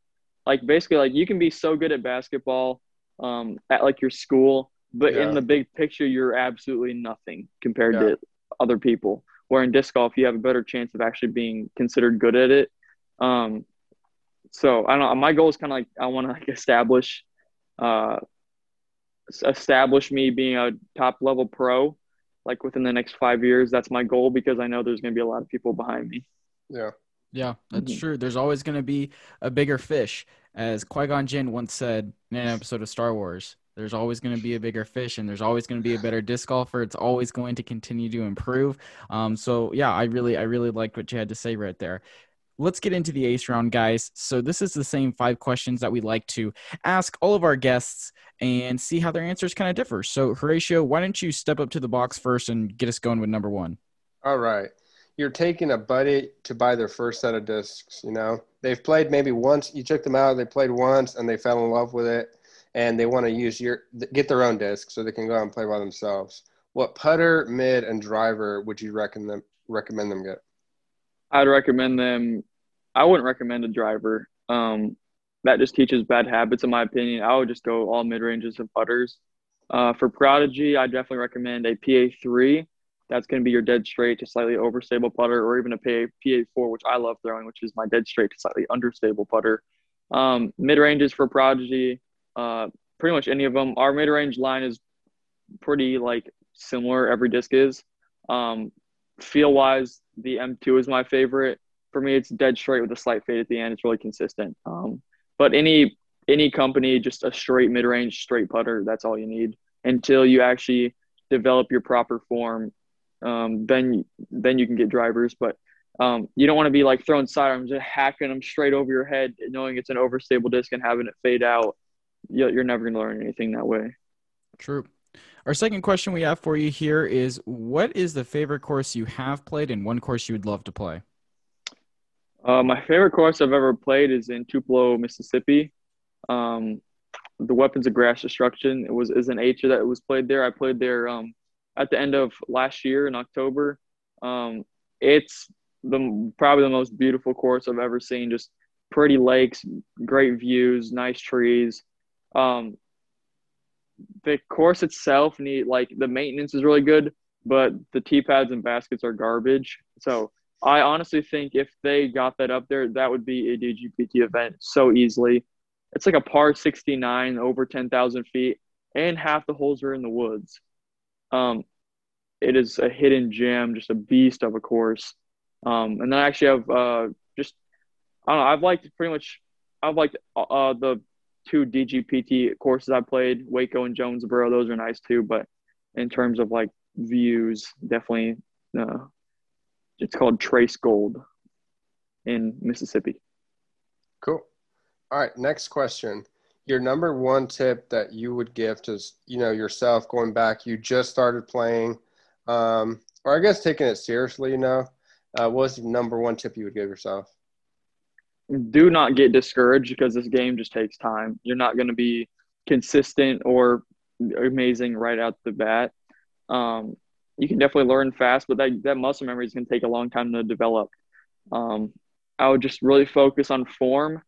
Like basically, like you can be so good at basketball um, at like your school, but yeah. in the big picture, you're absolutely nothing compared yeah. to other people. Where in disc golf, you have a better chance of actually being considered good at it um, so I don't know. My goal is kind of like I want to like establish, uh, establish me being a top level pro, like within the next five years. That's my goal because I know there's going to be a lot of people behind me. Yeah. Yeah, that's mm-hmm. true. There's always going to be a bigger fish, as Qui Gon Jinn once said in an episode of Star Wars. There's always going to be a bigger fish, and there's always going to be a better disc golfer. It's always going to continue to improve. Um, so yeah, I really, I really liked what you had to say right there let's get into the ace round, guys. So, this is the same five questions that we like to ask all of our guests and see how their answers kind of differ. So, Horatio, why don't you step up to the box first and get us going with number one? All right. You're taking a buddy to buy their first set of discs, you know? They've played maybe once, you took them out, they played once, and they fell in love with it, and they want to use your, get their own disc so they can go out and play by themselves. What putter, mid, and driver would you recommend them, recommend them get? I'd recommend them. I wouldn't recommend a driver. Um, that just teaches bad habits, in my opinion. I would just go all mid ranges and putters. Uh, for Prodigy, I definitely recommend a PA3. That's going to be your dead straight to slightly overstable putter, or even a PA, PA4, which I love throwing, which is my dead straight to slightly understable putter. Um, mid ranges for Prodigy, uh, pretty much any of them. Our mid range line is pretty like similar. Every disc is. Um, feel wise, the M2 is my favorite. For me, it's dead straight with a slight fade at the end. It's really consistent. Um, but any any company, just a straight mid range straight putter, that's all you need until you actually develop your proper form. Um, then then you can get drivers. But um, you don't want to be like throwing sidearms, just hacking them straight over your head, knowing it's an overstable disc and having it fade out. You're never going to learn anything that way. True. Our second question we have for you here is what is the favorite course you have played and one course you would love to play? Uh, my favorite course I've ever played is in Tupelo, Mississippi. Um, the Weapons of Grass Destruction. It was is an H that was played there. I played there um, at the end of last year in October. Um, it's the probably the most beautiful course I've ever seen. Just pretty lakes, great views, nice trees. Um, the course itself need like the maintenance is really good, but the tee pads and baskets are garbage. So I honestly think if they got that up there, that would be a DGPT event so easily. It's like a par 69 over 10,000 feet, and half the holes are in the woods. Um, it is a hidden gem, just a beast of a course. Um, and then I actually have uh, just I don't know. I've liked pretty much. I've liked uh, the two DGPT courses I played, Waco and Jonesboro. Those are nice too. But in terms of like views, definitely, uh, it's called Trace Gold in Mississippi. Cool. All right, next question. Your number one tip that you would give to you know yourself going back, you just started playing, um, or I guess taking it seriously. You know, uh, what's the number one tip you would give yourself? Do not get discouraged because this game just takes time. You're not going to be consistent or amazing right out the bat. Um, you can definitely learn fast, but that, that muscle memory is going to take a long time to develop. Um, I would just really focus on form.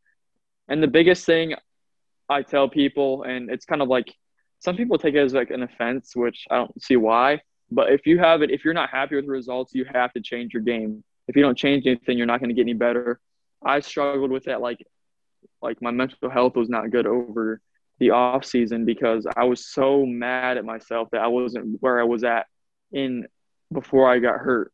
And the biggest thing I tell people, and it's kind of like some people take it as like an offense, which I don't see why, but if you have it, if you're not happy with the results, you have to change your game. If you don't change anything, you're not going to get any better. I struggled with that. Like, like my mental health was not good over the off season because I was so mad at myself that I wasn't where I was at in before I got hurt.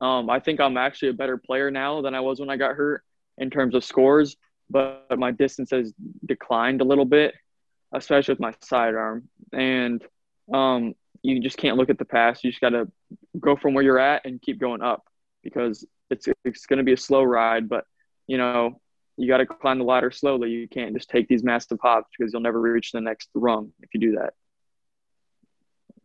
Um, I think I'm actually a better player now than I was when I got hurt in terms of scores, but my distance has declined a little bit, especially with my sidearm. And um, you just can't look at the past. You just got to go from where you're at and keep going up because it's it's going to be a slow ride. But you know, you got to climb the ladder slowly. You can't just take these massive hops because you'll never reach the next rung if you do that.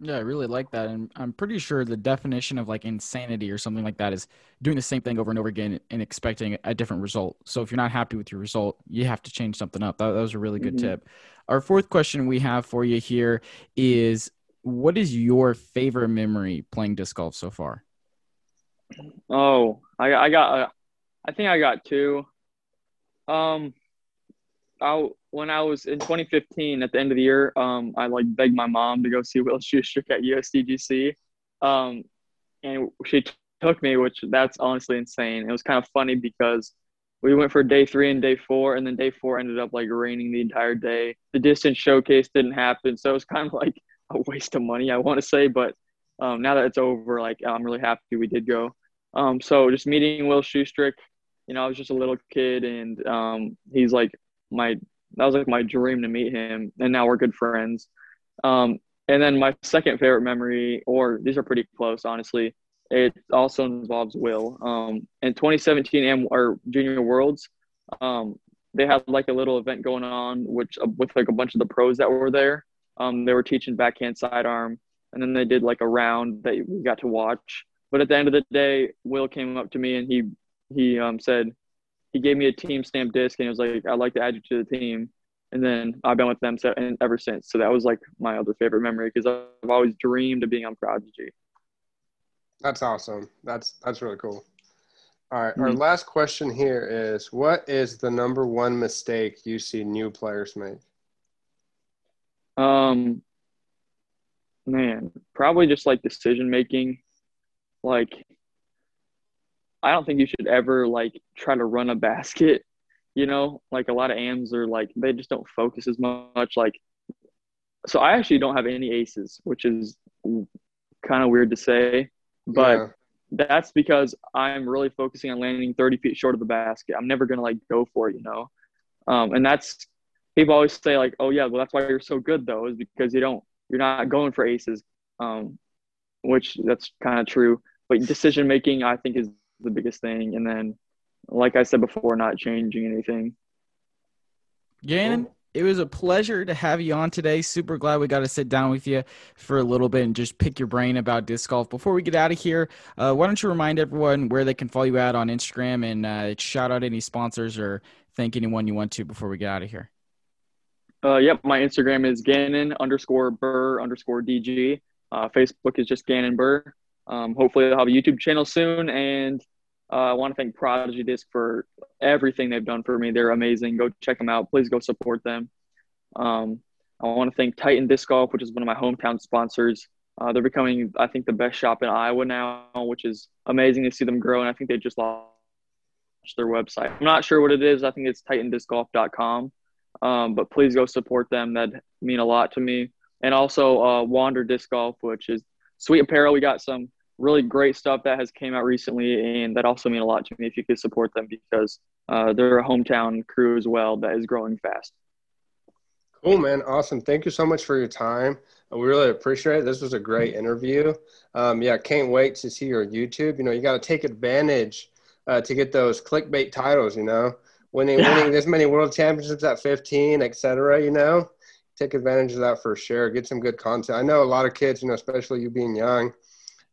Yeah, I really like that. And I'm pretty sure the definition of like insanity or something like that is doing the same thing over and over again and expecting a different result. So if you're not happy with your result, you have to change something up. That, that was a really good mm-hmm. tip. Our fourth question we have for you here is what is your favorite memory playing disc golf so far? Oh, I, I got, uh, I think I got two. Um, I when I was in 2015 at the end of the year, um, I like begged my mom to go see Will <laughs> Schusterick at USDGC, um, and she t- took me, which that's honestly insane. It was kind of funny because we went for day three and day four, and then day four ended up like raining the entire day. The distance showcase didn't happen, so it was kind of like <laughs> a waste of money, I want to say. But um, now that it's over, like I'm really happy we did go. Um, so just meeting Will Schusterick, you know, I was just a little kid, and um, he's like my that was like my dream to meet him, and now we're good friends. Um, and then my second favorite memory, or these are pretty close, honestly. It also involves Will. Um, in 2017 and or Junior Worlds, um, they had like a little event going on, which uh, with like a bunch of the pros that were there. Um, they were teaching backhand sidearm, and then they did like a round that we got to watch. But at the end of the day, Will came up to me and he he um, said, he gave me a team stamp disc and he was like, I'd like to add you to the team. And then I've been with them so, and ever since. So that was like my other favorite memory because I've always dreamed of being on Prodigy. That's awesome. That's that's really cool. All right, mm-hmm. our last question here is: What is the number one mistake you see new players make? Um, man, probably just like decision making. Like I don't think you should ever like try to run a basket. You know, like a lot of AMs are like they just don't focus as much. Like, so I actually don't have any aces, which is kind of weird to say, but yeah. that's because I'm really focusing on landing 30 feet short of the basket. I'm never gonna like go for it, you know. Um, and that's people always say like, oh yeah, well that's why you're so good though, is because you don't you're not going for aces, um, which that's kind of true. But decision making, I think, is the biggest thing. And then, like I said before, not changing anything. Gannon, it was a pleasure to have you on today. Super glad we got to sit down with you for a little bit and just pick your brain about disc golf. Before we get out of here, uh, why don't you remind everyone where they can follow you at on Instagram and uh, shout out any sponsors or thank anyone you want to before we get out of here? Uh, yep, my Instagram is Gannon underscore Buhr underscore DG. Uh, Facebook is just Gannon Buhr. Um, hopefully, I'll have a YouTube channel soon. And uh, I want to thank Prodigy Disc for everything they've done for me. They're amazing. Go check them out. Please go support them. Um, I want to thank Titan Disc Golf, which is one of my hometown sponsors. Uh, they're becoming, I think, the best shop in Iowa now, which is amazing to see them grow. And I think they just launched their website. I'm not sure what it is. I think it's titandiscgolf.com. Um, but please go support them. That'd mean a lot to me. And also uh, Wander Disc Golf, which is sweet apparel. We got some really great stuff that has came out recently, and that also mean a lot to me if you could support them because uh, they're a hometown crew as well that is growing fast. Cool, man. Awesome. Thank you so much for your time. We really appreciate it. This was a great interview. Um, yeah, can't wait to see your YouTube. You know, you got to take advantage uh, to get those clickbait titles. You know, winning yeah. <laughs> winning this many world championships at 15, etc. You know, take advantage of that for sure. Get some good content. I know a lot of kids, you know, especially you being young,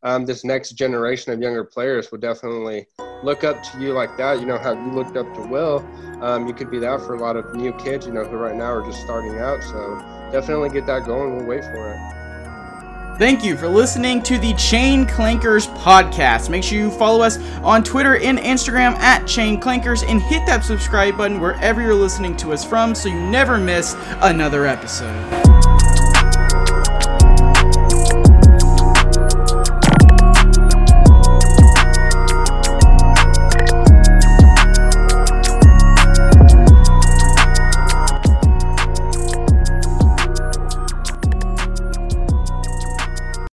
um, this next generation of younger players will definitely look up to you like that. You know how you looked up to Will. Um, you could be that for a lot of new kids, you know, who right now are just starting out. So definitely get that going. We'll wait for it. Thank you for listening to the Chain Clankers podcast. Make sure you follow us on Twitter and Instagram at Chain Clankers and hit that subscribe button wherever you're listening to us from so you never miss another episode.